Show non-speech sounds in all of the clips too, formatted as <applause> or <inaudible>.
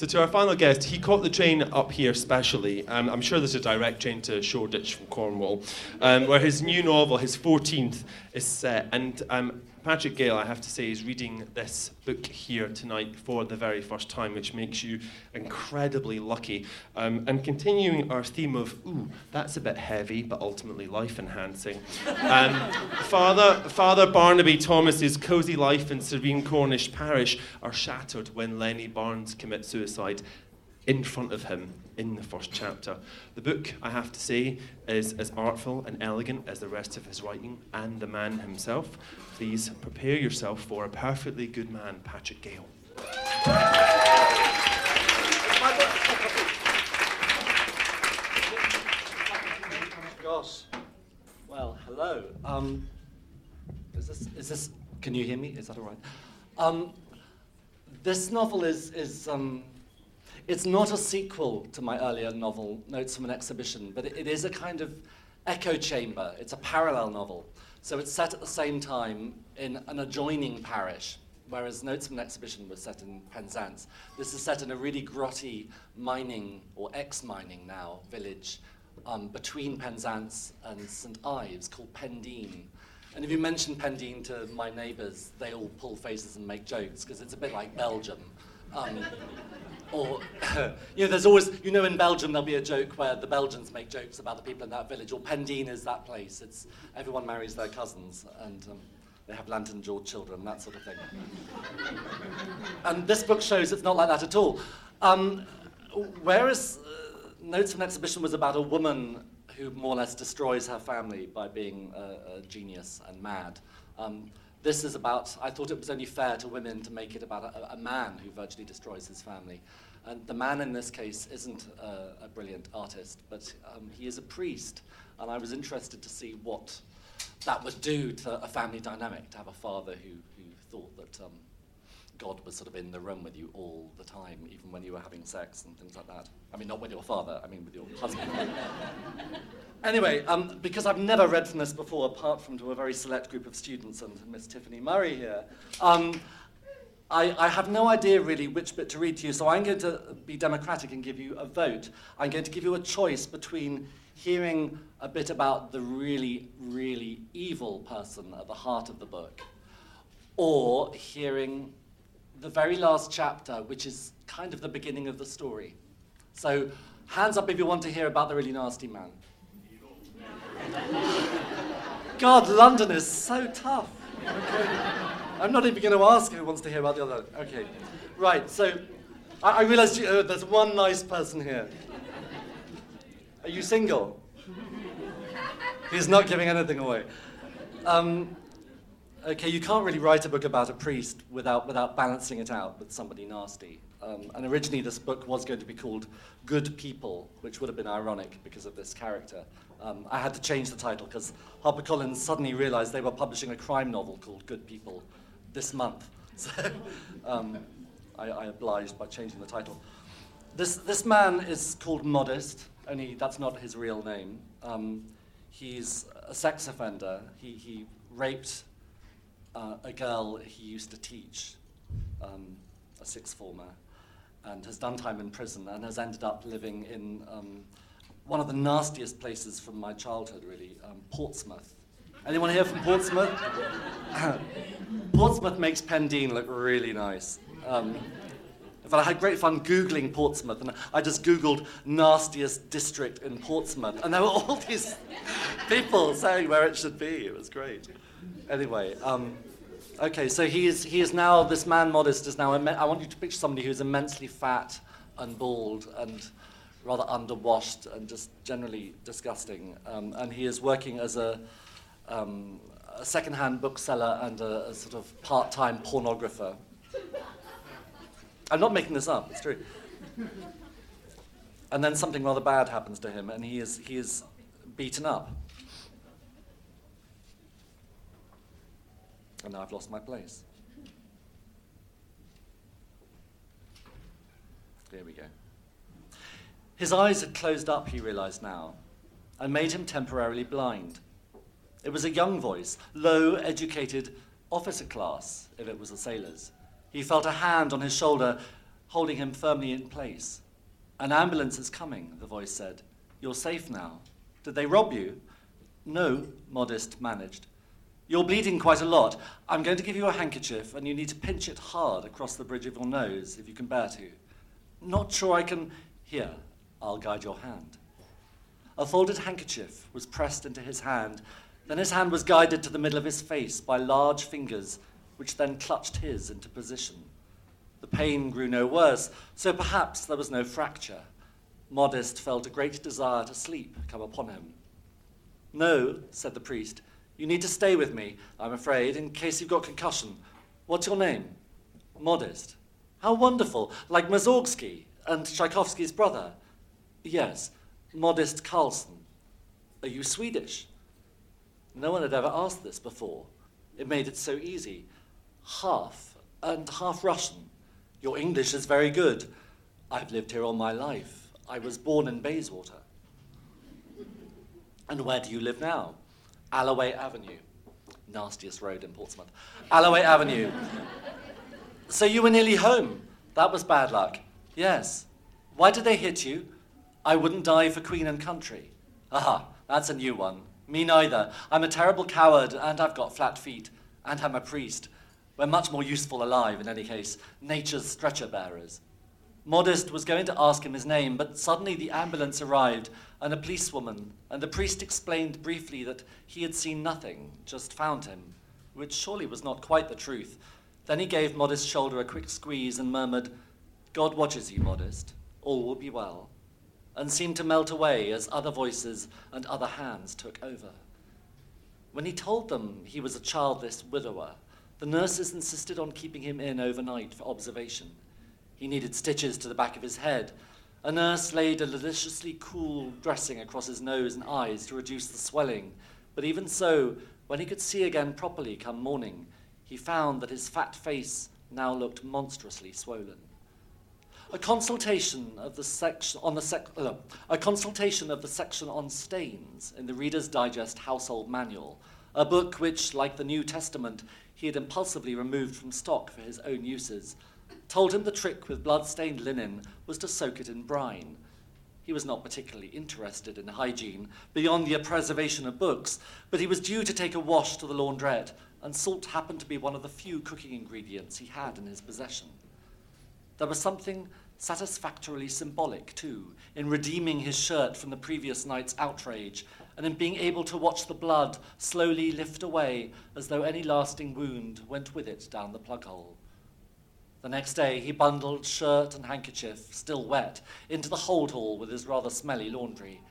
So to our final guest, he caught the train up here specially. Um, I'm sure there's a direct train to Shoreditch from Cornwall, um, where his new novel, his 14th, is set. And um, Patrick Gale, I have to say, is reading this book here tonight for the very first time, which makes you incredibly lucky. Um, and continuing our theme of, ooh, that's a bit heavy, but ultimately life enhancing. Um, <laughs> Father, Father Barnaby Thomas's cosy life in serene Cornish parish are shattered when Lenny Barnes commits suicide in front of him in the first chapter. The book, I have to say, is as artful and elegant as the rest of his writing and the man himself. Please prepare yourself for a perfectly good man, Patrick Gale. Gosh. Well, hello. Um, is this, is this, can you hear me? Is that all right? Um, this novel is, is um, it's not a sequel to my earlier novel, Notes from an Exhibition, but it, it is a kind of echo chamber. It's a parallel novel. So it's set at the same time in an adjoining parish, whereas Notes from an Exhibition was set in Penzance. This is set in a really grotty mining, or ex-mining now, village um, between Penzance and St Ives called Pendeen. And if you mention Pendeen to my neighbours, they all pull faces and make jokes because it's a bit like Belgium. Um, or, <coughs> you know, there's always, you know, in Belgium there'll be a joke where the Belgians make jokes about the people in that village, or Pendeen is that place. It's everyone marries their cousins and um, they have lantern jawed children, that sort of thing. <laughs> and this book shows it's not like that at all. Um, whereas uh, Notes from an Exhibition was about a woman who more or less destroys her family by being a, a genius and mad. Um, this is about, I thought it was only fair to women to make it about a, a man who virtually destroys his family. And the man in this case isn't a, a brilliant artist, but um, he is a priest. And I was interested to see what that would do to a family dynamic, to have a father who, who thought that um, God was sort of in the room with you all the time, even when you were having sex and things like that. I mean, not with your father, I mean with your husband. <laughs> anyway, um, because I've never read from this before, apart from to a very select group of students and Miss Tiffany Murray here, um, I, I, have no idea really which bit to read to you, so I'm going to be democratic and give you a vote. I'm going to give you a choice between hearing a bit about the really, really evil person at the heart of the book, or hearing the very last chapter, which is kind of the beginning of the story. So, hands up if you want to hear about the really nasty man. God, London is so tough. Okay. I'm not even going to ask who wants to hear about the other. Okay. Right, so I, I realize uh, there's one nice person here. Are you single? He's not giving anything away. Um, okay, you can't really write a book about a priest without, without balancing it out with somebody nasty. Um, and originally, this book was going to be called Good People, which would have been ironic because of this character. Um, I had to change the title because HarperCollins suddenly realized they were publishing a crime novel called Good People this month. <laughs> So um, I, I, obliged by changing the title. This, this man is called Modest, only that's not his real name. Um, he's a sex offender. He, he raped uh, a girl he used to teach, um, a sixth former, and has done time in prison and has ended up living in um, one of the nastiest places from my childhood, really, um, Portsmouth. Anyone here from Portsmouth? <coughs> Portsmouth makes Pendeen look really nice. Um, in I had great fun Googling Portsmouth, and I just Googled nastiest district in Portsmouth, and there were all <laughs> these people saying where it should be. It was great. Anyway, um, okay, so he is, he is now, this man modest is now, I want you to picture somebody who's immensely fat and bald and rather underwashed and just generally disgusting. Um, and he is working as a, um, a second-hand bookseller and a, a sort of part-time pornographer. I'm not making this up, it's true. And then something rather bad happens to him, and he is, he is beaten up. And now I've lost my place. Here we go. His eyes had closed up, he realized now, and made him temporarily blind. It was a young voice, low, educated, officer class, if it was a sailor's. He felt a hand on his shoulder, holding him firmly in place. An ambulance is coming, the voice said. You're safe now. Did they rob you? No, Modest managed. You're bleeding quite a lot. I'm going to give you a handkerchief, and you need to pinch it hard across the bridge of your nose, if you can bear to. Not sure I can. Here, I'll guide your hand. A folded handkerchief was pressed into his hand. Then his hand was guided to the middle of his face by large fingers, which then clutched his into position. The pain grew no worse, so perhaps there was no fracture. Modest felt a great desire to sleep come upon him. No, said the priest, you need to stay with me, I'm afraid, in case you've got concussion. What's your name? Modest. How wonderful, like Mussorgsky and Tchaikovsky's brother. Yes, Modest Carlson. Are you Swedish? No one had ever asked this before. It made it so easy. Half, and half Russian. Your English is very good. I've lived here all my life. I was born in Bayswater. And where do you live now? Alloway Avenue. Nastiest road in Portsmouth. Alloway Avenue. so you were nearly home. That was bad luck. Yes. Why did they hit you? I wouldn't die for Queen and country. Aha, that's a new one. Me neither. I'm a terrible coward, and I've got flat feet, and I'm a priest. We're much more useful alive, in any case, nature's stretcher bearers. Modest was going to ask him his name, but suddenly the ambulance arrived and a policewoman, and the priest explained briefly that he had seen nothing, just found him, which surely was not quite the truth. Then he gave Modest's shoulder a quick squeeze and murmured, God watches you, Modest. All will be well, and seemed to melt away as other voices and other hands took over. When he told them he was a childless widower, the nurses insisted on keeping him in overnight for observation. He needed stitches to the back of his head. A nurse laid a deliciously cool dressing across his nose and eyes to reduce the swelling, but even so, when he could see again properly come morning, he found that his fat face now looked monstrously swollen. A consultation of the section on the sec- uh, a consultation of the section on stains in the Reader's Digest Household Manual, a book which, like the New Testament, he had impulsively removed from stock for his own uses, told him the trick with blood-stained linen was to soak it in brine. He was not particularly interested in hygiene beyond the preservation of books, but he was due to take a wash to the laundrette, and salt happened to be one of the few cooking ingredients he had in his possession. There was something satisfactorily symbolic, too, in redeeming his shirt from the previous night's outrage and in being able to watch the blood slowly lift away as though any lasting wound went with it down the plug hole. The next day, he bundled shirt and handkerchief, still wet, into the hold hall with his rather smelly laundry.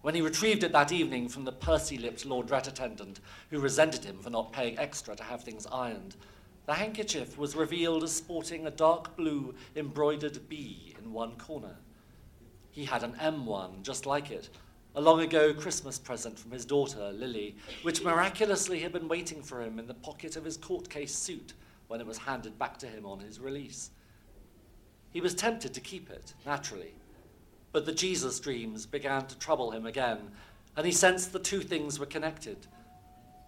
When he retrieved it that evening from the pursy lipped laundrette attendant, who resented him for not paying extra to have things ironed, the handkerchief was revealed as sporting a dark blue embroidered bee in one corner. He had an M1 just like it, a long ago Christmas present from his daughter, Lily, which miraculously had been waiting for him in the pocket of his court case suit when it was handed back to him on his release. He was tempted to keep it, naturally, but the Jesus dreams began to trouble him again, and he sensed the two things were connected.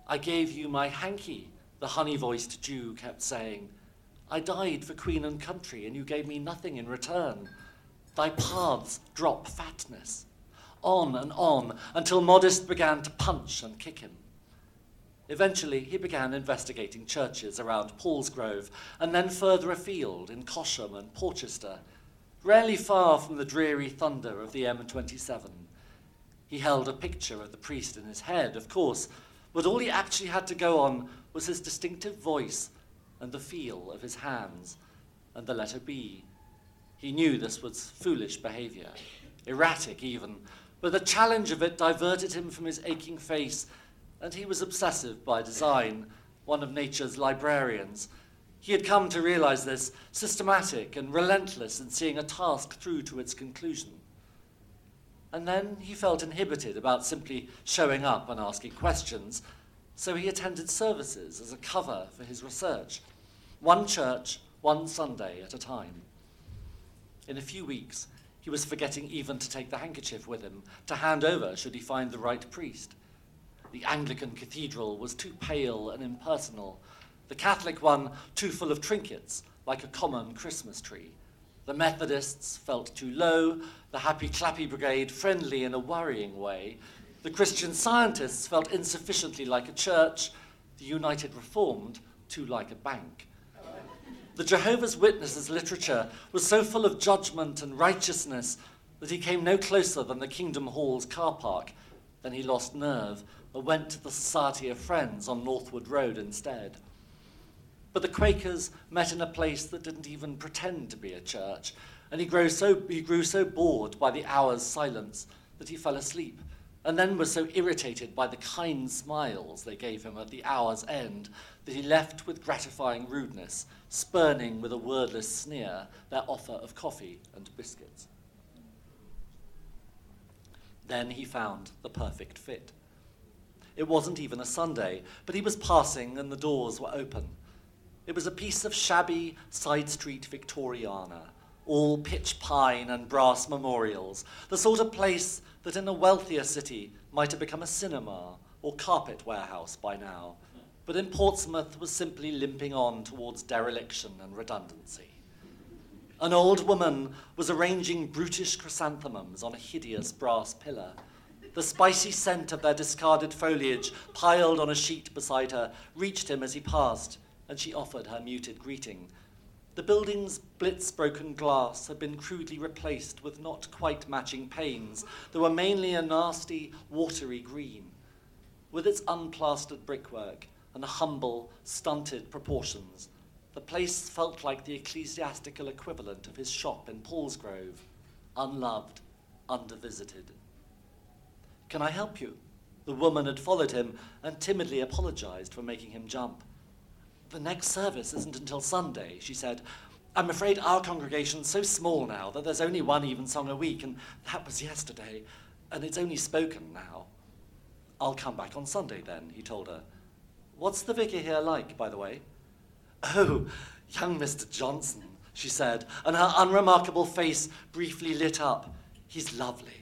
I gave you my hanky, the honey voiced Jew kept saying. I died for queen and country, and you gave me nothing in return. Thy paths drop fatness on and on until Modest began to punch and kick him. Eventually, he began investigating churches around Paulsgrove and then further afield in Cosham and Portchester, rarely far from the dreary thunder of the M27. He held a picture of the priest in his head, of course, but all he actually had to go on was his distinctive voice and the feel of his hands and the letter B. He knew this was foolish behavior, erratic even, but the challenge of it diverted him from his aching face, and he was obsessive by design, one of nature's librarians. He had come to realize this, systematic and relentless in seeing a task through to its conclusion. And then he felt inhibited about simply showing up and asking questions, so he attended services as a cover for his research, one church, one Sunday at a time. In a few weeks, he was forgetting even to take the handkerchief with him, to hand over should he find the right priest. The Anglican cathedral was too pale and impersonal, the Catholic one too full of trinkets, like a common Christmas tree. The Methodists felt too low, the Happy Clappy Brigade friendly in a worrying way, the Christian Scientists felt insufficiently like a church, the United Reformed too like a bank. The Jehovah's Witnesses literature was so full of judgment and righteousness that he came no closer than the Kingdom Hall's car park. Then he lost nerve went to the Society of Friends on Northwood Road instead. But the Quakers met in a place that didn't even pretend to be a church, and he grew so, he grew so bored by the hour's silence that he fell asleep, and then was so irritated by the kind smiles they gave him at the hour's end that he left with gratifying rudeness, spurning with a wordless sneer their offer of coffee and biscuits. Then he found the perfect fit. It wasn't even a Sunday, but he was passing and the doors were open. It was a piece of shabby side street Victoriana, all pitch pine and brass memorials, the sort of place that in a wealthier city might have become a cinema or carpet warehouse by now, but in Portsmouth was simply limping on towards dereliction and redundancy. An old woman was arranging brutish chrysanthemums on a hideous brass pillar. The spicy scent of their discarded foliage, piled on a sheet beside her, reached him as he passed, and she offered her muted greeting. The building's blitz broken glass had been crudely replaced with not quite matching panes that were mainly a nasty, watery green. With its unplastered brickwork, and humble, stunted proportions. The place felt like the ecclesiastical equivalent of his shop in Paulsgrove, unloved, undervisited. Can I help you? The woman had followed him and timidly apologized for making him jump. The next service isn't until Sunday, she said. I'm afraid our congregation's so small now that there's only one evensong a week, and that was yesterday, and it's only spoken now. I'll come back on Sunday then, he told her. What's the vicar here like, by the way? Oh, young Mr. Johnson, she said, and her unremarkable face briefly lit up. He's lovely.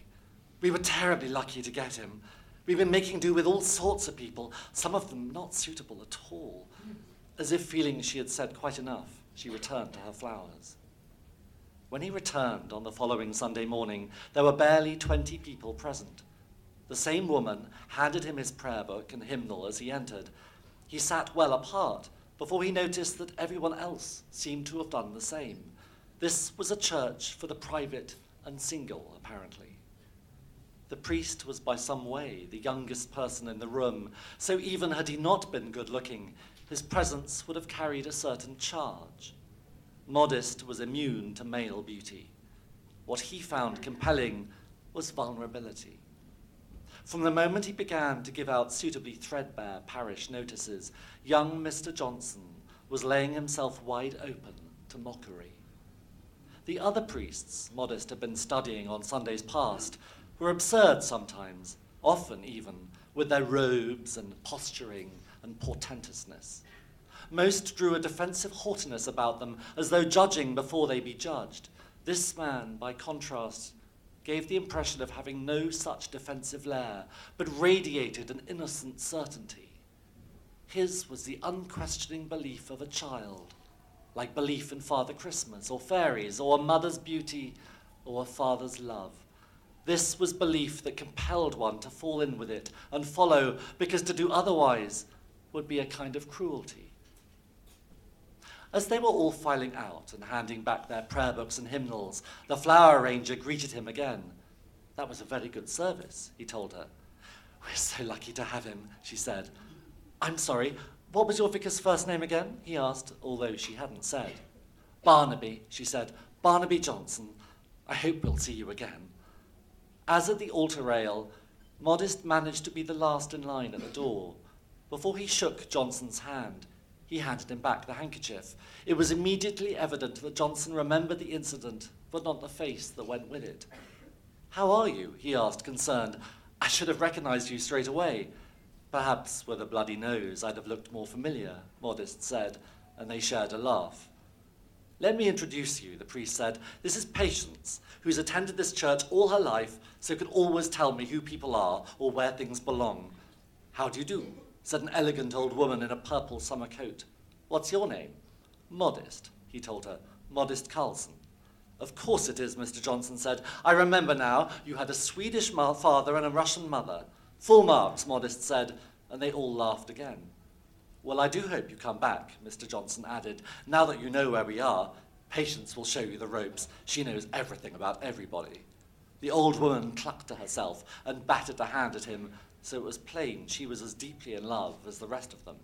We were terribly lucky to get him. We've been making do with all sorts of people, some of them not suitable at all. As if feeling she had said quite enough, she returned to her flowers. When he returned on the following Sunday morning, there were barely 20 people present. The same woman handed him his prayer book and hymnal as he entered, he sat well apart before he noticed that everyone else seemed to have done the same. This was a church for the private and single, apparently. The priest was by some way the youngest person in the room, so even had he not been good looking, his presence would have carried a certain charge. Modest was immune to male beauty. What he found compelling was vulnerability. From the moment he began to give out suitably threadbare parish notices, young Mr. Johnson was laying himself wide open to mockery. The other priests Modest had been studying on Sundays past were absurd sometimes, often even, with their robes and posturing and portentousness. Most drew a defensive haughtiness about them, as though judging before they be judged. This man, by contrast, gave the impression of having no such defensive lair, but radiated an innocent certainty. His was the unquestioning belief of a child, like belief in Father Christmas, or fairies, or a mother's beauty, or a father's love. This was belief that compelled one to fall in with it and follow, because to do otherwise would be a kind of cruelty. As they were all filing out and handing back their prayer books and hymnals, the flower arranger greeted him again. That was a very good service, he told her. We're so lucky to have him, she said. I'm sorry, what was your vicar's first name again? he asked, although she hadn't said. Barnaby, she said. Barnaby Johnson. I hope we'll see you again. As at the altar rail, Modest managed to be the last in line at the door. Before he shook Johnson's hand, he handed him back the handkerchief. It was immediately evident that Johnson remembered the incident, but not the face that went with it. How are you? he asked, concerned. I should have recognized you straight away. Perhaps with a bloody nose I'd have looked more familiar, Modest said, and they shared a laugh. Let me introduce you, the priest said. This is Patience, who's attended this church all her life, so can always tell me who people are or where things belong. How do you do? said an elegant old woman in a purple summer coat. What's your name? Modest, he told her. Modest Carlson. Of course it is, Mr. Johnson said. I remember now, you had a Swedish father and a Russian mother. Full marks, Modest said, and they all laughed again. Well, I do hope you come back, Mr. Johnson added. Now that you know where we are, Patience will show you the ropes. She knows everything about everybody. The old woman clucked to herself and battered a hand at him, so it was plain she was as deeply in love as the rest of them.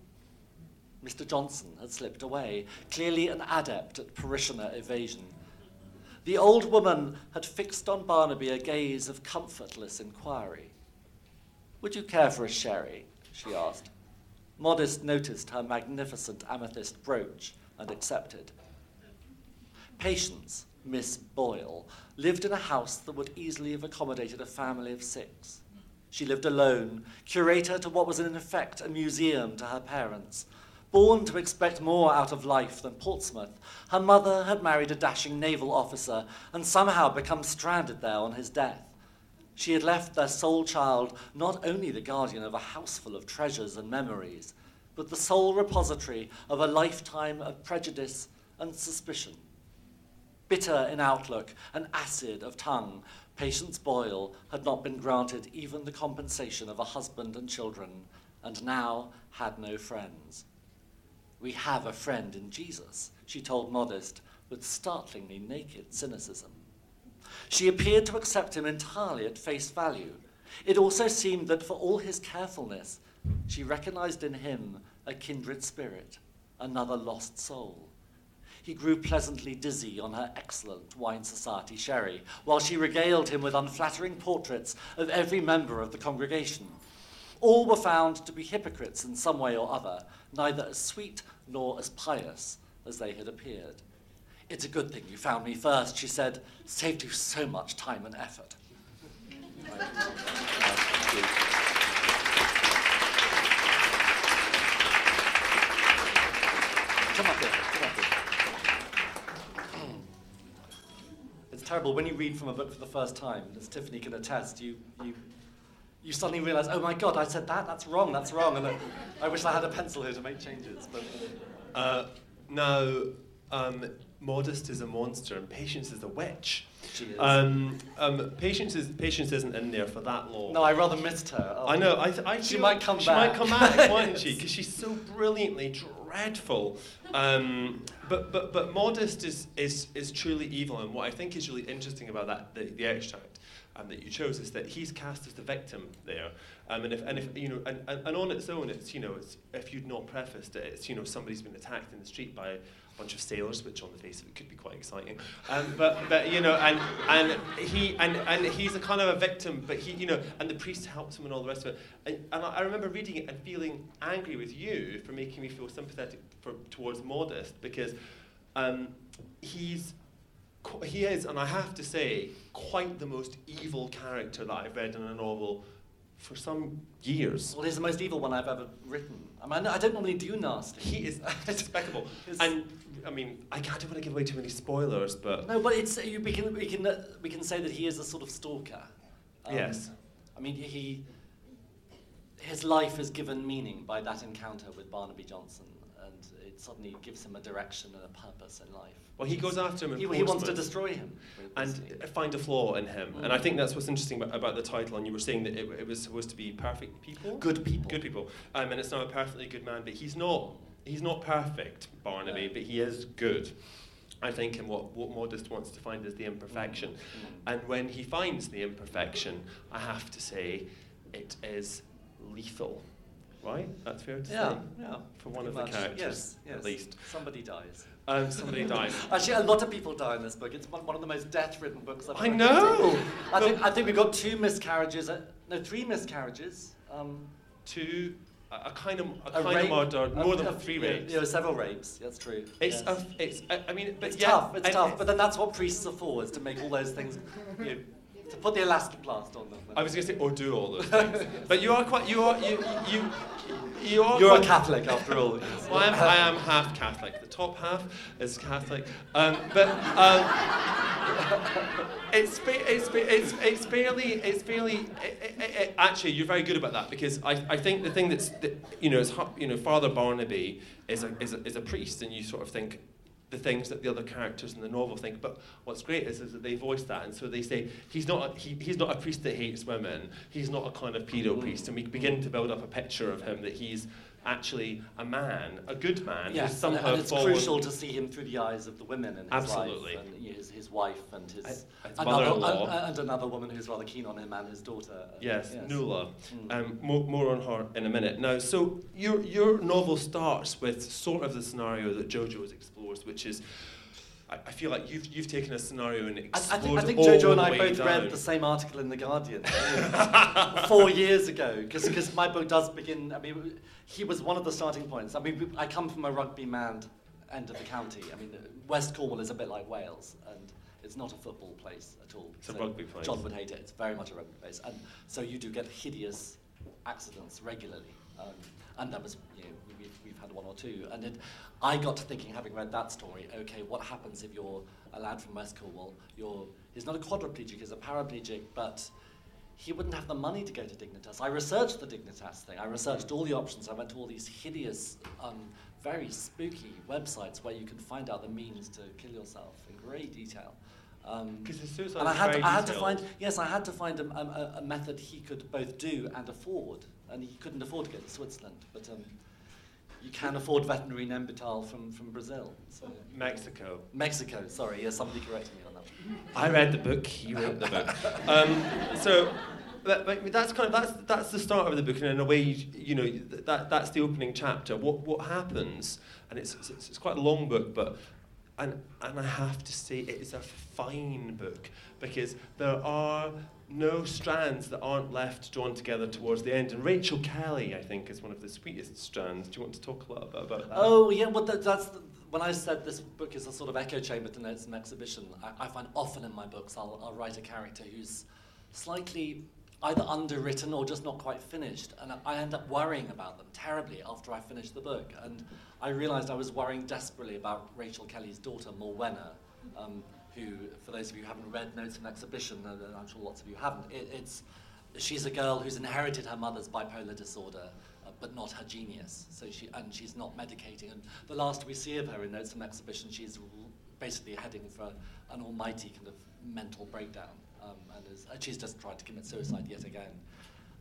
Mr. Johnson had slipped away, clearly an adept at parishioner evasion. The old woman had fixed on Barnaby a gaze of comfortless inquiry. Would you care for a sherry? she asked. Modest noticed her magnificent amethyst brooch and accepted. Patience, Miss Boyle, lived in a house that would easily have accommodated a family of six. She lived alone, curator to what was in effect a museum to her parents. Born to expect more out of life than Portsmouth, her mother had married a dashing naval officer and somehow become stranded there on his death. She had left their sole child not only the guardian of a house full of treasures and memories, but the sole repository of a lifetime of prejudice and suspicion. Bitter in outlook and acid of tongue, Patience Boyle had not been granted even the compensation of a husband and children, and now had no friends. We have a friend in Jesus, she told Modest with startlingly naked cynicism. She appeared to accept him entirely at face value. It also seemed that for all his carefulness, she recognized in him a kindred spirit, another lost soul. He grew pleasantly dizzy on her excellent wine society sherry, while she regaled him with unflattering portraits of every member of the congregation. All were found to be hypocrites in some way or other, neither as sweet nor as pious as they had appeared. It's a good thing you found me first, she said. Saved you so much time and effort. Come up here. Come up here. It's terrible when you read from a book for the first time, as Tiffany can attest. You, you, you suddenly realise, oh my God, I said that. That's wrong. That's wrong. And I, I wish I had a pencil here to make changes. But Uh, now, um, Modest is a monster and Patience is a witch. she is. Um, um, Patience, is, Patience isn't in there for that long. no, I rather missed her. Oh. I know. I, th- I She might come she back. She might come back, mightn't <laughs> she? Because she's so brilliantly dreadful. Um, but but but modest is, is is truly evil, and what I think is really interesting about that the, the extract um, that you chose is that he's cast as the victim there, um, and if and if you know and, and, and on its own, it's you know it's if you'd not prefaced it, it's you know somebody's been attacked in the street by bunch of sailors, which on the face of it could be quite exciting. Um, but but you know, and and he and and he's a kind of a victim, but he you know, and the priest helps him and all the rest of it. And, and I I remember reading it and feeling angry with you for making me feel sympathetic for, towards Modest because um, he's he is, and I have to say, quite the most evil character that I've read in a novel for some years. Well, he's the most evil one I've ever written. I mean, I don't normally do nasty. He is <laughs> despicable, <laughs> and I mean, I can't- I don't want to give away too many spoilers, but No, but it's you, we can we can uh, we can say that he is a sort of stalker. Um, Yes. I mean, he his life is given meaning by that encounter with Barnaby Johnson, and it suddenly gives him a direction and a purpose in life. well, he goes after him. He, he wants to destroy him. and find a flaw in him. And I think that's what's interesting about, about the title. And you were saying that it, it was supposed to be perfect people, good people. good people, um, and it's not a perfectly good man. But he's not. He's not perfect, Barnaby, No. but he is good. I think, and what, what Modest wants to find is the imperfection. Mm. And when he finds the imperfection, I have to say, it is lethal. Right? That's fair to Yeah, say. yeah. For one pretty of the characters, yes, yes. at least. Somebody dies. Um, somebody <laughs> dies. Actually, a lot of people die in this book. It's one, one of the most death-ridden books I've I ever know. read. I think, I think we've got two miscarriages. Uh, no, three miscarriages. Um, Two, a, a kind of a, a kind rape, of murder, a- more than a- three yeah, rapes. Yeah, several rapes. That's true. It's yes. a, it's I mean, but it's yeah, tough. It's tough. it- But then that's what priests are for: is to make all those things, you know, to put the elastoplast on them. I was going to say, or do all those things. but you are quite, you are, you, you, you are. You're a Catholic after all. <laughs> Well, I am, I am half Catholic. The top half is Catholic, um, but um, it's, it's, it's it's fairly it's fairly i i i actually you're very good about that because I, I think the thing that's that, you know is you know Father Barnaby is a, is a is a priest and you sort of think the things that the other characters in the novel think. But what's great is, is that they voice that, and so they say he's not a, he, he's not a priest that hates women. He's not a kind of pedo mm. priest, and we begin to build up a picture of him that he's actually a man, a good man, yes, who's somehow and it's crucial to see him through the eyes of the women in his Absolutely. life, and his, his wife and his, His another, and, and another woman who's rather keen on him and his daughter. Yes, yes. Nuala. Mm. Um, more, more on her in a minute. Now, so your, your novel starts with sort of the scenario that Jojo's explores, which is, I, I feel like you've, you've taken a scenario and explored I, I think, I think Jojo and I both down. read the same article in The Guardian <laughs> four years ago, because my book does begin, I mean, he was one of the starting points. I mean, I come from a rugby manned end of the county. I mean, West Cornwall is a bit like Wales, and it's not a football place at all. It's a rugby place. John would hate it. It's very much a rugby place. And so you do get hideous accidents regularly. Um, and that was, you know, had one or two. And it, I got to thinking, having read that story, okay, what happens if you're a lad from West Cornwall? You're, he's not a quadriplegic, he's a paraplegic, but he wouldn't have the money to go to Dignitas. I researched the Dignitas thing. I researched all the options. I went to all these hideous, um, very spooky websites where you can find out the means to kill yourself in great detail. Um, 'Cause his suicide and I had, very I had to find yes, I had to find a, a, a method he could both do and afford, and he couldn't afford to go to Switzerland, but um, you can afford veterinary Nembutal from, from Brazil. So. Mexico. Mexico, sorry, yes, somebody corrected me on that. I read the book. He wrote the book. Um, so that, but that's kind of that's that's the start of the book, and in a way, you, you know, that that's the opening chapter. What what happens? And it's it's, it's quite a long book, but. And, and I have to say, it is a fine book because there are no strands that aren't left drawn together towards the end. And Rachel Kelly, I think, is one of the sweetest strands. Do you want to talk a lot bit about that? Oh yeah, well that, that's the, when I said this book is a sort of echo chamber to notes and exhibition. I, I find often in my books I'll, I'll write a character who's slightly either underwritten or just not quite finished, and I- end up worrying about them terribly after I finish the book. And I realised I was worrying desperately about Rachel Kelly's daughter Morwenna, um, who, for those of you who haven't read Notes and Exhibition, and I'm sure lots of you haven't, it, it's she's a girl who's inherited her mother's bipolar disorder, uh, but not her genius. So she and she's not medicating. And the last we see of her in Notes from Exhibition, she's basically heading for an almighty kind of mental breakdown, um, and, and she's just tried to commit suicide yet again.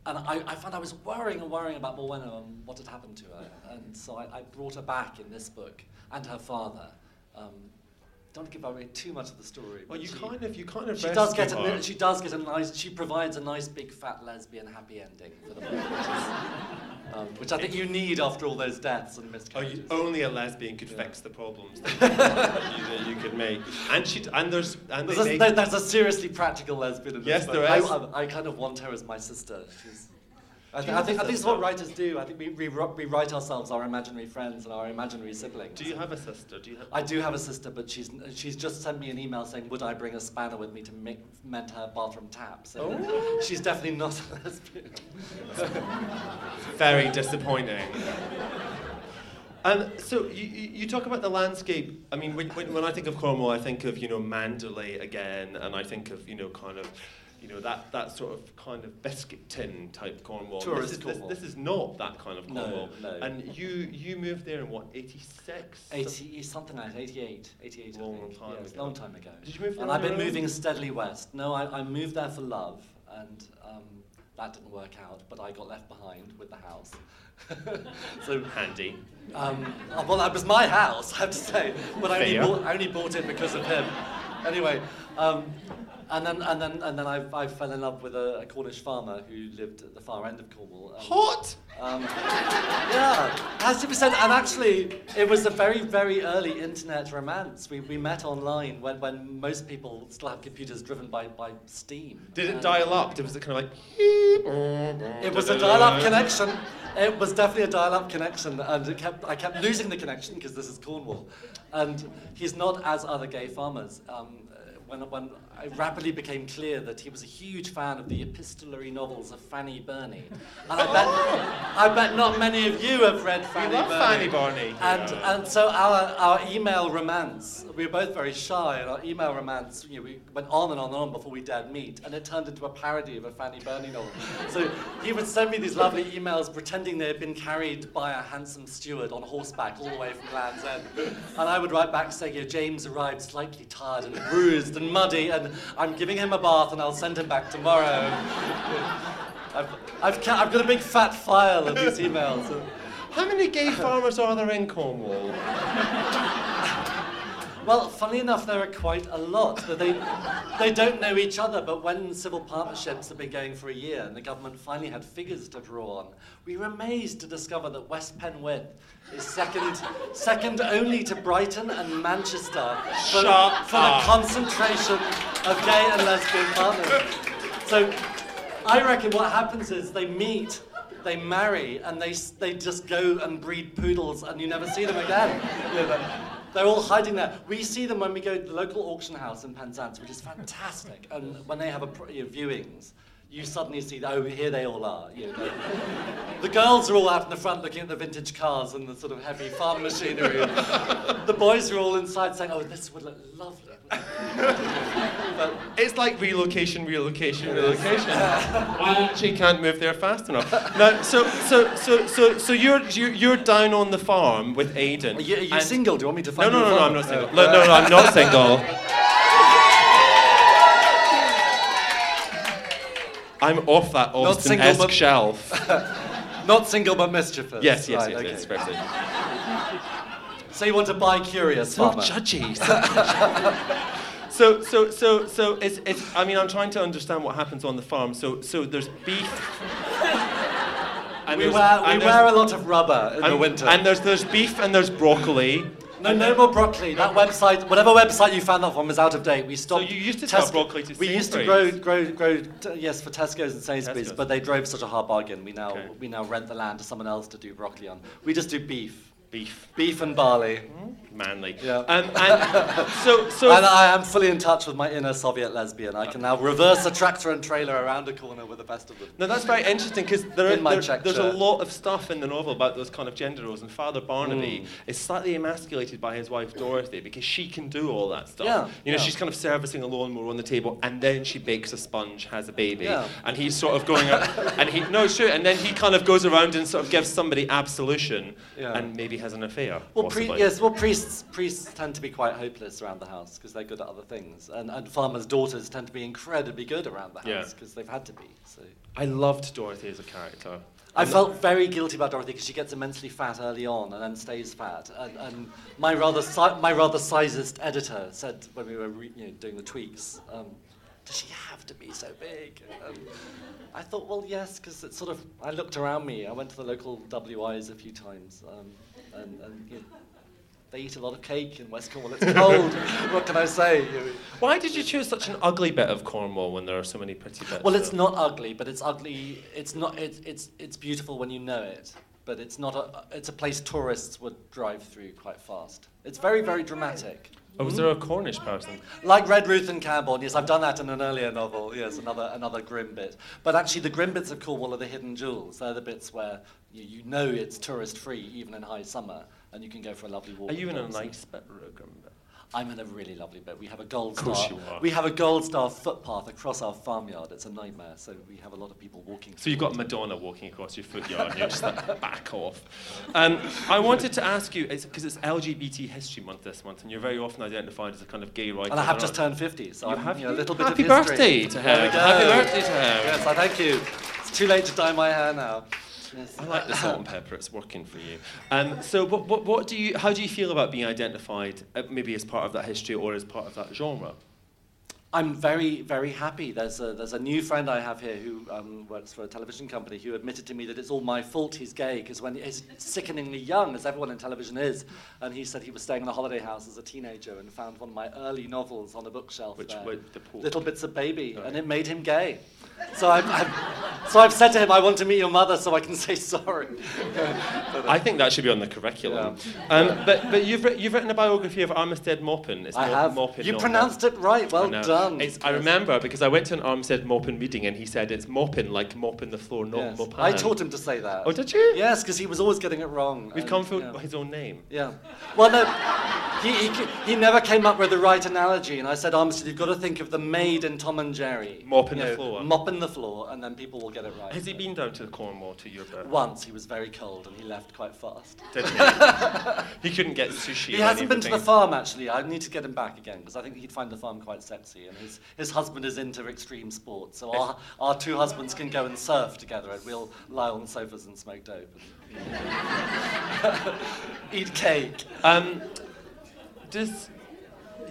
And I, I found I was worrying and worrying about Morwenna and what had happened to her. And so I, I brought her back in this book and her father. Um, don't give away too much of the story. well, you she- kind of you kind of she does get rescue a she does get a nice she provides a nice big fat lesbian happy ending for the is, um, which I think you need after all those deaths and Oh, miscarriages. you, only a lesbian could Yeah. fix the problems that <laughs> you, that you could make. And she and there's and they there's, a, there's a seriously practical lesbian in this Yes, there I. I, I kind of want her as my sister. She's, I, you I think, I think it's what writers do. I think we, we, we write ourselves our imaginary friends and our imaginary siblings. Do you have a sister? Do you have? I do have a sister, but she's she's just sent me an email saying, "Would I bring a spanner with me to make, mend her bathroom tap?" So Oh. she's definitely not a lesbian. <laughs> Very disappointing. And so you, you talk about the landscape. I mean, when, when, when I think of Cornwall, I think of you know Manderley again, and I think of you know kind of you know that, that sort of kind of biscuit tin type Cornwall. Tourist this is, Cornwall. This, this is not that kind of Cornwall. no. no. And you you moved there in what eighty six? 80, something like that, 88, 88 I Long think. time yes, ago. long time ago. Did you move And I've been own? moving steadily west. No, I, I moved there for love, and um, that didn't work out, but I got left behind with the house. <laughs> so, Handy. um, uh, well, that was my house, I have to say, but I only, bought, I only bought it because of him. Anyway, um, and then and then and then I, I fell in love with a, a Cornish farmer who lived at the far end of Cornwall. um, Hot. um, yeah, has to be said. And actually, it was a very, very early internet romance. We, we met online when, when most people still have computers driven by, by steam. Did it dial up? Was it kind of like? It was a dial-up connection. It was definitely a dial-up connection, and it kept, I kept losing the connection because this is Cornwall, and he's not as other gay farmers. Um, when, when it rapidly became clear that he was a huge fan of the epistolary novels of Fanny Burney. And I bet, I bet not many of you have read Fanny love Burney. Fanny Burney. And, Yeah. and so our, our email romance, we were both very shy, and our email romance, you know, we went on and on and on before we dared meet, and it turned into a parody of a Fanny Burney novel. <laughs> So he would send me these lovely emails pretending they had been carried by a handsome steward on horseback all the way from Land's End. And I would write back saying, you know, James arrived slightly tired and bruised and muddy, and I'm giving him a bath and I'll send him back tomorrow. I've, I've, ca- I've got a big fat file of these emails. How many gay farmers are there in Cornwall? Well, funnily enough, there are quite a lot. They, they don't know each other, but when civil partnerships have been going for a year and the government finally had figures to draw on, we were amazed to discover that West Penwith is second, second only to Brighton and Manchester for, Shut for up. the concentration of gay and lesbian partners. So I reckon what happens is they meet, they marry, and they, they just go and breed poodles and you never see them again. They're- all hiding there. We see them when we go to the local auction house in Penzance, which is fantastic. And when they have a, you know, viewings, you suddenly see, oh, here they all are. You know, the girls are all out in the front looking at the vintage cars and the sort of heavy farm machinery. the boys are all inside saying, oh, this would look lovely. but It's like relocation, relocation, relocation. <laughs> I actually can't move there fast enough. Now, so, so, so, so, so you're, you're, down on the farm with Aidan. are you, are you single? Do you want me to find no, no, a no. I'm not single. No, no, no, I'm not single. <laughs> I'm off that Austen esque but- shelf. <laughs> Not single but mischievous. Yes, yes, Right, yes, okay. yes, very good. So you want to buy curious, So farmer? judgy. So, judgy. so, so, so, so it's, it's. I mean, I'm trying to understand what happens on the farm. So, so there's beef. And We there's- wear, we wear a lot of rubber in the winter. and there's there's beef and there's broccoli. No, no more broccoli. That website, whatever website you found that from, is out of date. We stopped. you used to Tesco- broccoli to We used to grow, grow, grow. T- yes, for Tesco's and Sainsbury's, Tesco's. but they drove such a hard bargain. We now, Okay. we now rent the land to someone else to do broccoli on. We just do beef, Beef, beef and barley. manly. Yeah. Um, and so, so. And I am fully in touch with my inner Soviet lesbian. I can now reverse a tractor and trailer around a corner with the best of them. No, that's very interesting because there, In my there- check there's a shirt. lot of stuff in the novel about those kind of gender roles, and Father Barnaby Mm. is slightly emasculated by his wife Dorothy because she can do all that stuff. Yeah, you know, yeah. she's kind of servicing a lawnmower on the table, and then she bakes a sponge, has a baby, Yeah. and he's sort of going, up, and he no, true, and then he kind of goes around and sort of gives somebody absolution, Yeah. and maybe has an affair. Well, pri- yes, well, priests priests tend to be quite hopeless around the house because they're good at other things, and, and farmers' daughters tend to be incredibly good around the house because they've had to be. So I loved Dorothy as a character. I felt very guilty about Dorothy because she gets immensely fat early on and then stays fat. And, and my rather si- my rather sizest editor said when we were re- you know, doing the tweaks, um, does she have to be so big? And I thought, well, yes, because it's sort of. I looked around me. I went to the local WIs a few times, um, and, and you know, they eat a lot of cake in West Cornwall. It's cold. <laughs> what can I say? Why did you choose such an ugly bit of Cornwall when there are so many pretty bits? Well, it's not ugly, but it's ugly. It's not. It's it's it's beautiful when you know it, but it's not a. It's a place tourists would drive through quite fast. It's very very dramatic. Oh, was there a Cornish person? Like Redruth and Camborne, yes, I've done that in an earlier novel. Yes, another another grim bit. But actually, the grim bits of Cornwall are the hidden jewels. They're the bits where you, you know it's tourist free, even in high summer, and you can go for a lovely walk. Are you in a nice bit, Rogum? I'm in a really lovely bit. We have a gold star. We have a gold star footpath across our farmyard. It's a nightmare. So we have a lot of people walking. So you've got Madonna walking across your footyard and you're just like, <laughs> back off. Um, I wanted to ask you, because it's, LGBT History Month this month, and you're very often identified as a kind of gay writer. And I have just turned 50, so You I'm have you a little bit Happy of history. Happy birthday to There we him. go. Happy birthday to him. Yes, I thank you. It's too late to dye my hair now. I like the salt and <laughs> pepper. It's working for you. Um, so, what, what, what do you? How do you feel about being identified, uh, maybe as part of that history or as part of that genre? I'm very, very happy. There's a, there's a new friend I have here who um, works for a television company who admitted to me that it's all my fault he's gay because when he's sickeningly young, as everyone in television is, and he said he was staying in a holiday house as a teenager and found one of my early novels on a bookshelf Which there. were the Pope. Little Bits of Baby, Okay. and it made him gay. So I've, I've, so I've said to him, I want to meet your mother so I can say sorry. <laughs> I think that should be on the curriculum. Um, but but you've, you've written a biography of Armistead Maupin. It's I have. Maupin, you pronounced Maupin. it right. Well I done. It's, I remember because I went to an Armistead Maupin meeting and he said it's mopping like mopping the floor, not Yes. mopan. I taught him to say that. Oh, did you? Yes, because he was always getting it wrong. We've and, come for yeah. his own name. Yeah. Well, no, he, he, he never came up with the right analogy, and I said, Armistead, you've got to think of the maid in Tom and Jerry. Mopping You the know, floor. Mopping the floor, and then people will get it right. Has he been down to the Cornwall to your bit? Once he was very cold and he left quite fast. Did he? <laughs> he couldn't get sushi. He hasn't been to the farm actually. I need to get him back again because I think he'd find the farm quite sexy. And his, his husband is into extreme sports, so our, our two husbands can go and surf together, and we'll lie on sofas and smoke dope and <laughs> eat cake. Um, does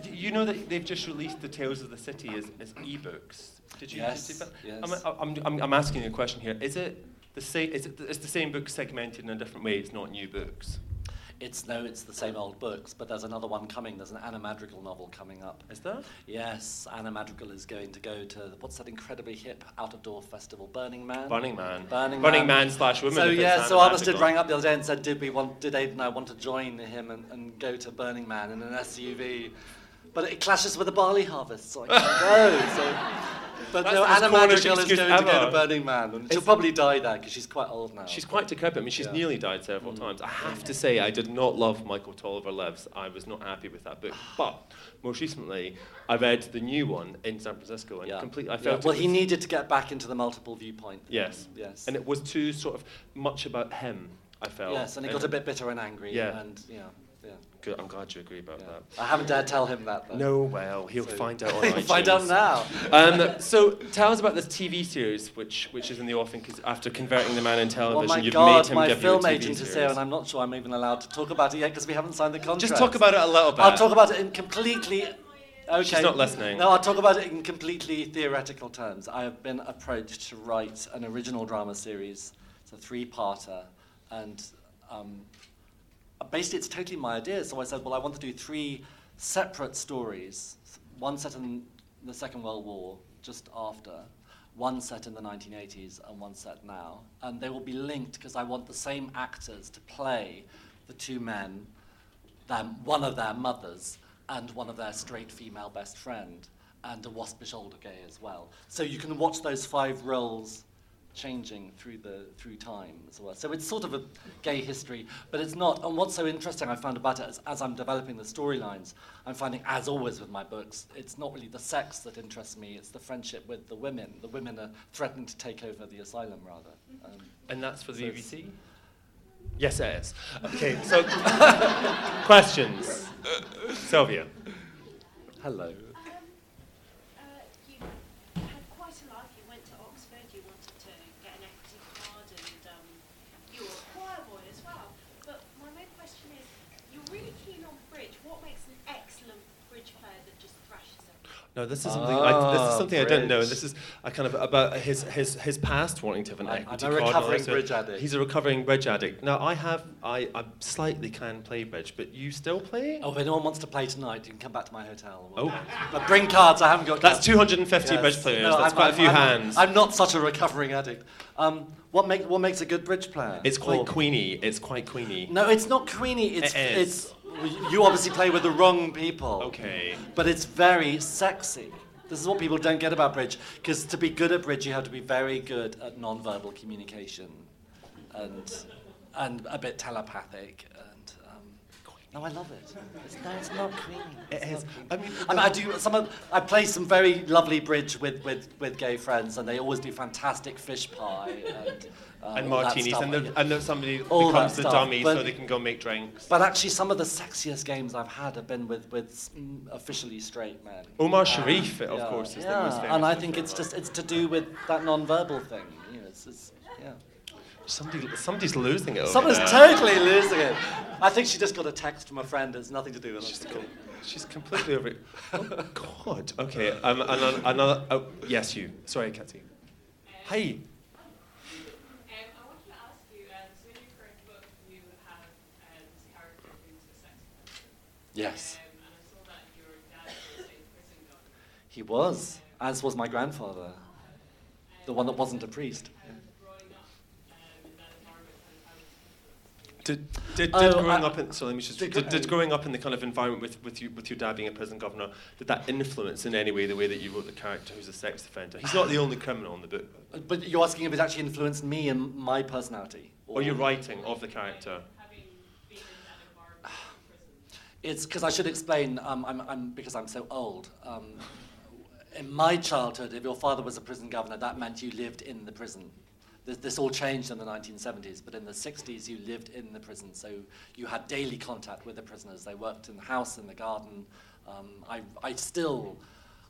you know that they've just released the Tales of the City as, as ebooks? Did you? Yes, yes. I'm, I'm, I'm, I'm asking you a question here. Is it the same? Is it it's the same book segmented in a different way? It's not new books. It's no, it's the same old books, but there's another one coming. There's an Anna Madrigal novel coming up. Is there? Yes, Anna Madrigal is going to go to what's that incredibly hip out-of-door festival, Burning Man. Burning Man. Burning Burning Man. Man slash women. So yeah, so Armistead rang up the other day and said, "Did we want? Did Aiden and I want to join him and, and go to Burning Man in an SUV?" But it clashes with the barley harvest, so I can't <laughs> go. So, but That's no, Anna Madrigal is going to go to Burning Man, and she'll Is- probably die there because she's quite old now. She's quite decrepit. I mean, she's Yeah. nearly died several mm. times. I have to say, I did not love Michael Tolliver Lives. I was not happy with that book. <sighs> But most recently, I read the new one in San Francisco, and Yeah. completely, I Yeah, felt. Well, he needed to get back into the multiple viewpoint. thing. Yes. Yes. And it was too sort of much about him. I felt. yes, and he got a bit bitter and angry. Yeah. And yeah, yeah. Good. I'm glad you agree about yeah. that. I haven't dared tell him that though. No, well, he'll So- find out. <laughs> On He'll find out now. Um, so tell us about this TV series, which which is in the offing. Because after converting the man in television, my you've God, made him my give film you a TV agent is here, and I'm not sure I'm even allowed to talk about it yet because we haven't signed the contract. Just talk about it a little bit. I'll talk about it in completely. Okay. She's not listening. No, I'll talk about it in completely theoretical terms. I have been approached to write an original drama series. It's a three-parter, and um, basically it's totally my idea. So I said, well, I want to do three separate stories. One set in the Second World War, just after. One set in the 1980s and one set now. And they will be linked because I want the same actors to play the two men their, one of their mothers and one of their straight female best friend and a waspish older gay as well. So you can watch those five roles changing through the through time as well. So it's sort of a gay history, but it's not. And what's so interesting I found about it is as I'm developing the storylines, I'm finding, as always with my books, it's not really the sex that interests me, it's the friendship with the women. The women are threatening to take over the asylum rather. Um, And that's for the So BBC? Yes, it is. Okay, so <laughs> questions. Sylvia. hello. Um, uh, you had quite a life. You went to Oxford. You wanted to get an equity card, and um, you were a choir boy as well. But my main question is, you're really keen on bridge. What makes an excellent bridge player that just thrashes everyone? No, this is something. I, this is Ah, something I didn't know. bridge. This is a kind of about his his his past wanting to have an I- I'm equity a card. recovering bridge addict. He's a recovering bridge addict. Now I have I, I slightly can play bridge, but you still play? Oh, if anyone wants to play tonight, you can come back to my hotel. Oh. But bring cards, I haven't got That's cards. 250 Yes. bridge players. No, That's I'm- quite a I'm- few I'm- hands. I'm not such a recovering addict. Um, what, make, what makes a good bridge player? it's quite Or- queeny. It's quite queeny. No, it's not Queenie. It's, It is. it's you obviously play with the wrong people. Okay. But it's very sexy. This is what people don't get about bridge. Because to be good at bridge, you have to be very good at non-verbal communication, and and a bit telepathic. And um, no, I love it. It's, no, it's not. It It's is. I mean, I, mean, I do some. Of, I play some very lovely bridge with, with, with gay friends, and they always do fantastic fish pie and, uh, and martinis, stuff. and, then and somebody All becomes the stuff, dummy so they can go make drinks. But actually, some of the sexiest games I've had have been with with mm, officially straight men. Omar Um, Sharif, of yeah, course, is yeah. the most famous. and I think it's just it's to do with that non-verbal thing. You know, it's, it's yeah. Somebody, somebody's losing it. Someone's there. totally losing it. I think she just got a text from a friend. It's nothing to do with She's, us. com- she's completely over it. Oh, God. Okay. Um, another. another oh, yes, you. Sorry, Katy. Hi. Um, I wanted to ask you, um, so in your current book, you have um, this character who's a sex offender. Yes, Um, and I saw that your dad was a prison guard. he was, as was my grandfather. The one that wasn't a priest. And growing up in that environment, kind of how it's influenced you. Did, did, Oh, growing I- up in so let me just did did, did growing up in the kind of environment with, with you with your dad being a prison governor did that influence in any way the way that you wrote the character who's a sex offender? He's not the only criminal in the book, But you're asking if it actually influenced me and my personality? or your writing of the character. Having been in that environment in prison. It's because I should explain, um, I'm, I'm, because I'm so old. Um, in my childhood, if your father was a prison governor, that meant you lived in the prison. This, this all changed in the 1970s, but in the 60s, you lived in the prison. So you had daily contact with the prisoners. They worked in the house, in the garden. Um, I, I still,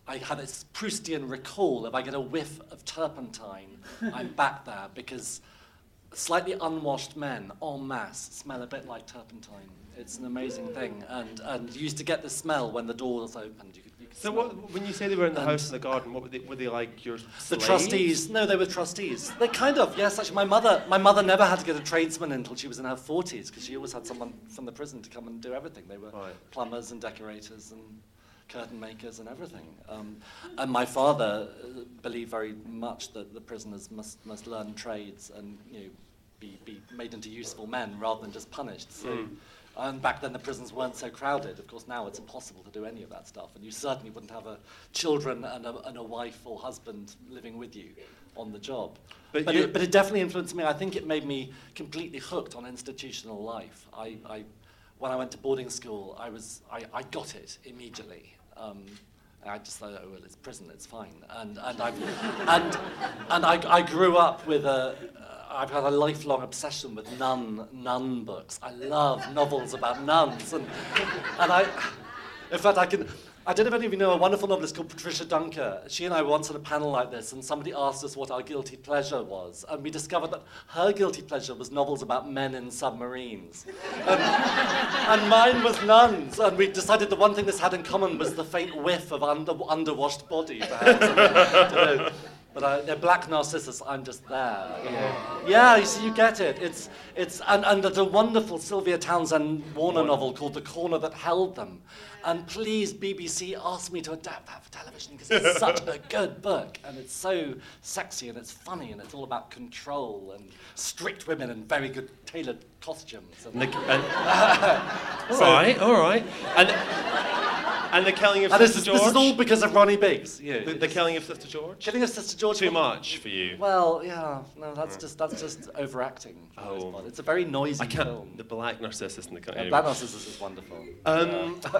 I had this Proustian recall. If I get a whiff of turpentine, I'm back there because slightly unwashed men en masse smell a bit like turpentine. It's an amazing thing. And, and you used to get the smell when the doors opened. You could, you could So what, when you say they were in the And- house in the garden, what were they, were they like your the trustees, no, they were trustees. They kind of, yes. Actually, my mother, my mother never had to get a tradesman until she was in her forties because she always had someone from the prison to come and do everything. They were Right. plumbers and decorators and curtain makers and everything. Um, and my father uh, believed very much that the prisoners must must learn trades and you know be be made into useful men rather than just punished. So. Mm. And back then the prisons weren't so crowded. Of course, now it's impossible to do any of that stuff. And you certainly wouldn't have a children and a, and a wife or husband living with you on the job. But But, it, but it definitely influenced me. I think it made me completely hooked on institutional life. I, I, when I went to boarding school, I, was, I, I got it immediately. Um, I just thought, oh, well, it's prison, it's fine. And, and, I, and, and I, I grew up with a, uh, I've had a lifelong obsession with nun, nun books. I love novels about nuns. And, and I, in fact, I can, I don't know if any of you know a wonderful novelist called Patricia Duncker. She and I were once on a panel like this, and somebody asked us what our guilty pleasure was. And we discovered that her guilty pleasure was novels about men in submarines. <laughs> And, and mine was nuns. And we decided the one thing this had in common was the faint whiff of under, underwashed body, perhaps. <laughs> I don't know. But I, they're black narcissus. I'm just there. Yeah, yeah. You see, you get it. It's it's and, and there's a wonderful Sylvia Townsend Warner novel called The Corner That Held Them. And please, BBC, ask me to adapt that for television because it's <laughs> such a good book and it's so sexy and it's funny and it's all about control and strict women and very good tailored costumes. And And, the, and, <laughs> all right, all right. And, and the killing of and this, Sister is, this George? is all because of Ronnie Biggs. Yeah. the, the killing of Sister George? Killing of Sister George. Too much for you. Well, yeah, no, that's just that's just overacting. for Oh. part. It's a very noisy I can't. film. The black narcissus in the Yeah, killing. Black Narcissus is wonderful. Um, <laughs>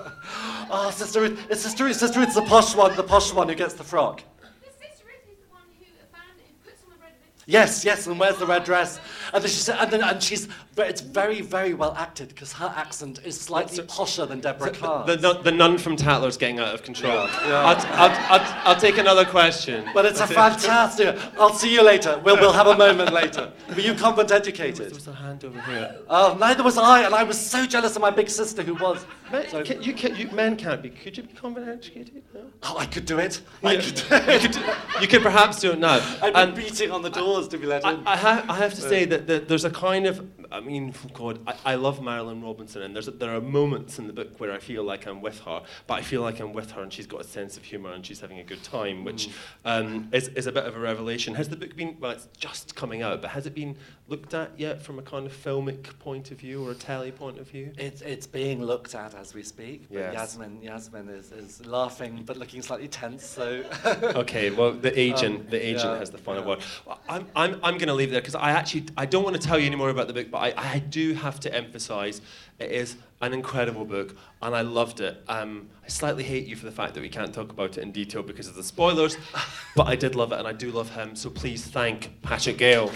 Oh, Sister Ruth, it's Sister Ruth, Sister Ruth's the posh one, the posh one who gets the frock. The sister Ruth is the one who abandoned, who puts on the red lipstick. Yes, yes, and where's the red dress. And then she said, and, then, and she's, but it's very, very well acted because her accent is slightly posher than Deborah Kerr's. the, the, the nun from Tatler's getting out of control. Yeah, yeah. I'll, I'll, I'll, I'll take another question. but it's a fantastic. I'll see you later. We'll, we'll have a moment later. Were you convent educated? There's a hand over here. Oh, neither was I, and I was so jealous of my big sister who was. Men, So- can, you, can, you, men can't be. Could you be convent educated? No? Oh, I could do it. I could do you, could, you could perhaps do it now. I'd be And beating on the doors to be let I, in. I, ha- I have to say that, that there's a kind of, I mean, God, I, I love Marilynne Robinson, and there's there are moments in the book where I feel like I'm with her, but I feel like I'm with her, and she's got a sense of humour, and she's having a good time, which um, is, is a bit of a revelation. Has the book been, well, it's just coming out, but has it been looked at yet from a kind of filmic point of view or a telly point of view? It's, it's being looked at as we speak. But Yes. Yasmin, Yasmin is, is laughing but looking slightly tense. So <laughs> Okay, well, the agent, Um, the agent yeah, has the final yeah. word. Well, I'm, I'm, I'm going to leave there because I actually, I don't want to tell you any more about the book, but I, I do have to emphasise it is an incredible book, and I loved it. Um, I slightly hate you for the fact that we can't talk about it in detail because of the spoilers, but I did love it, and I do love him. So please thank Patrick Gale.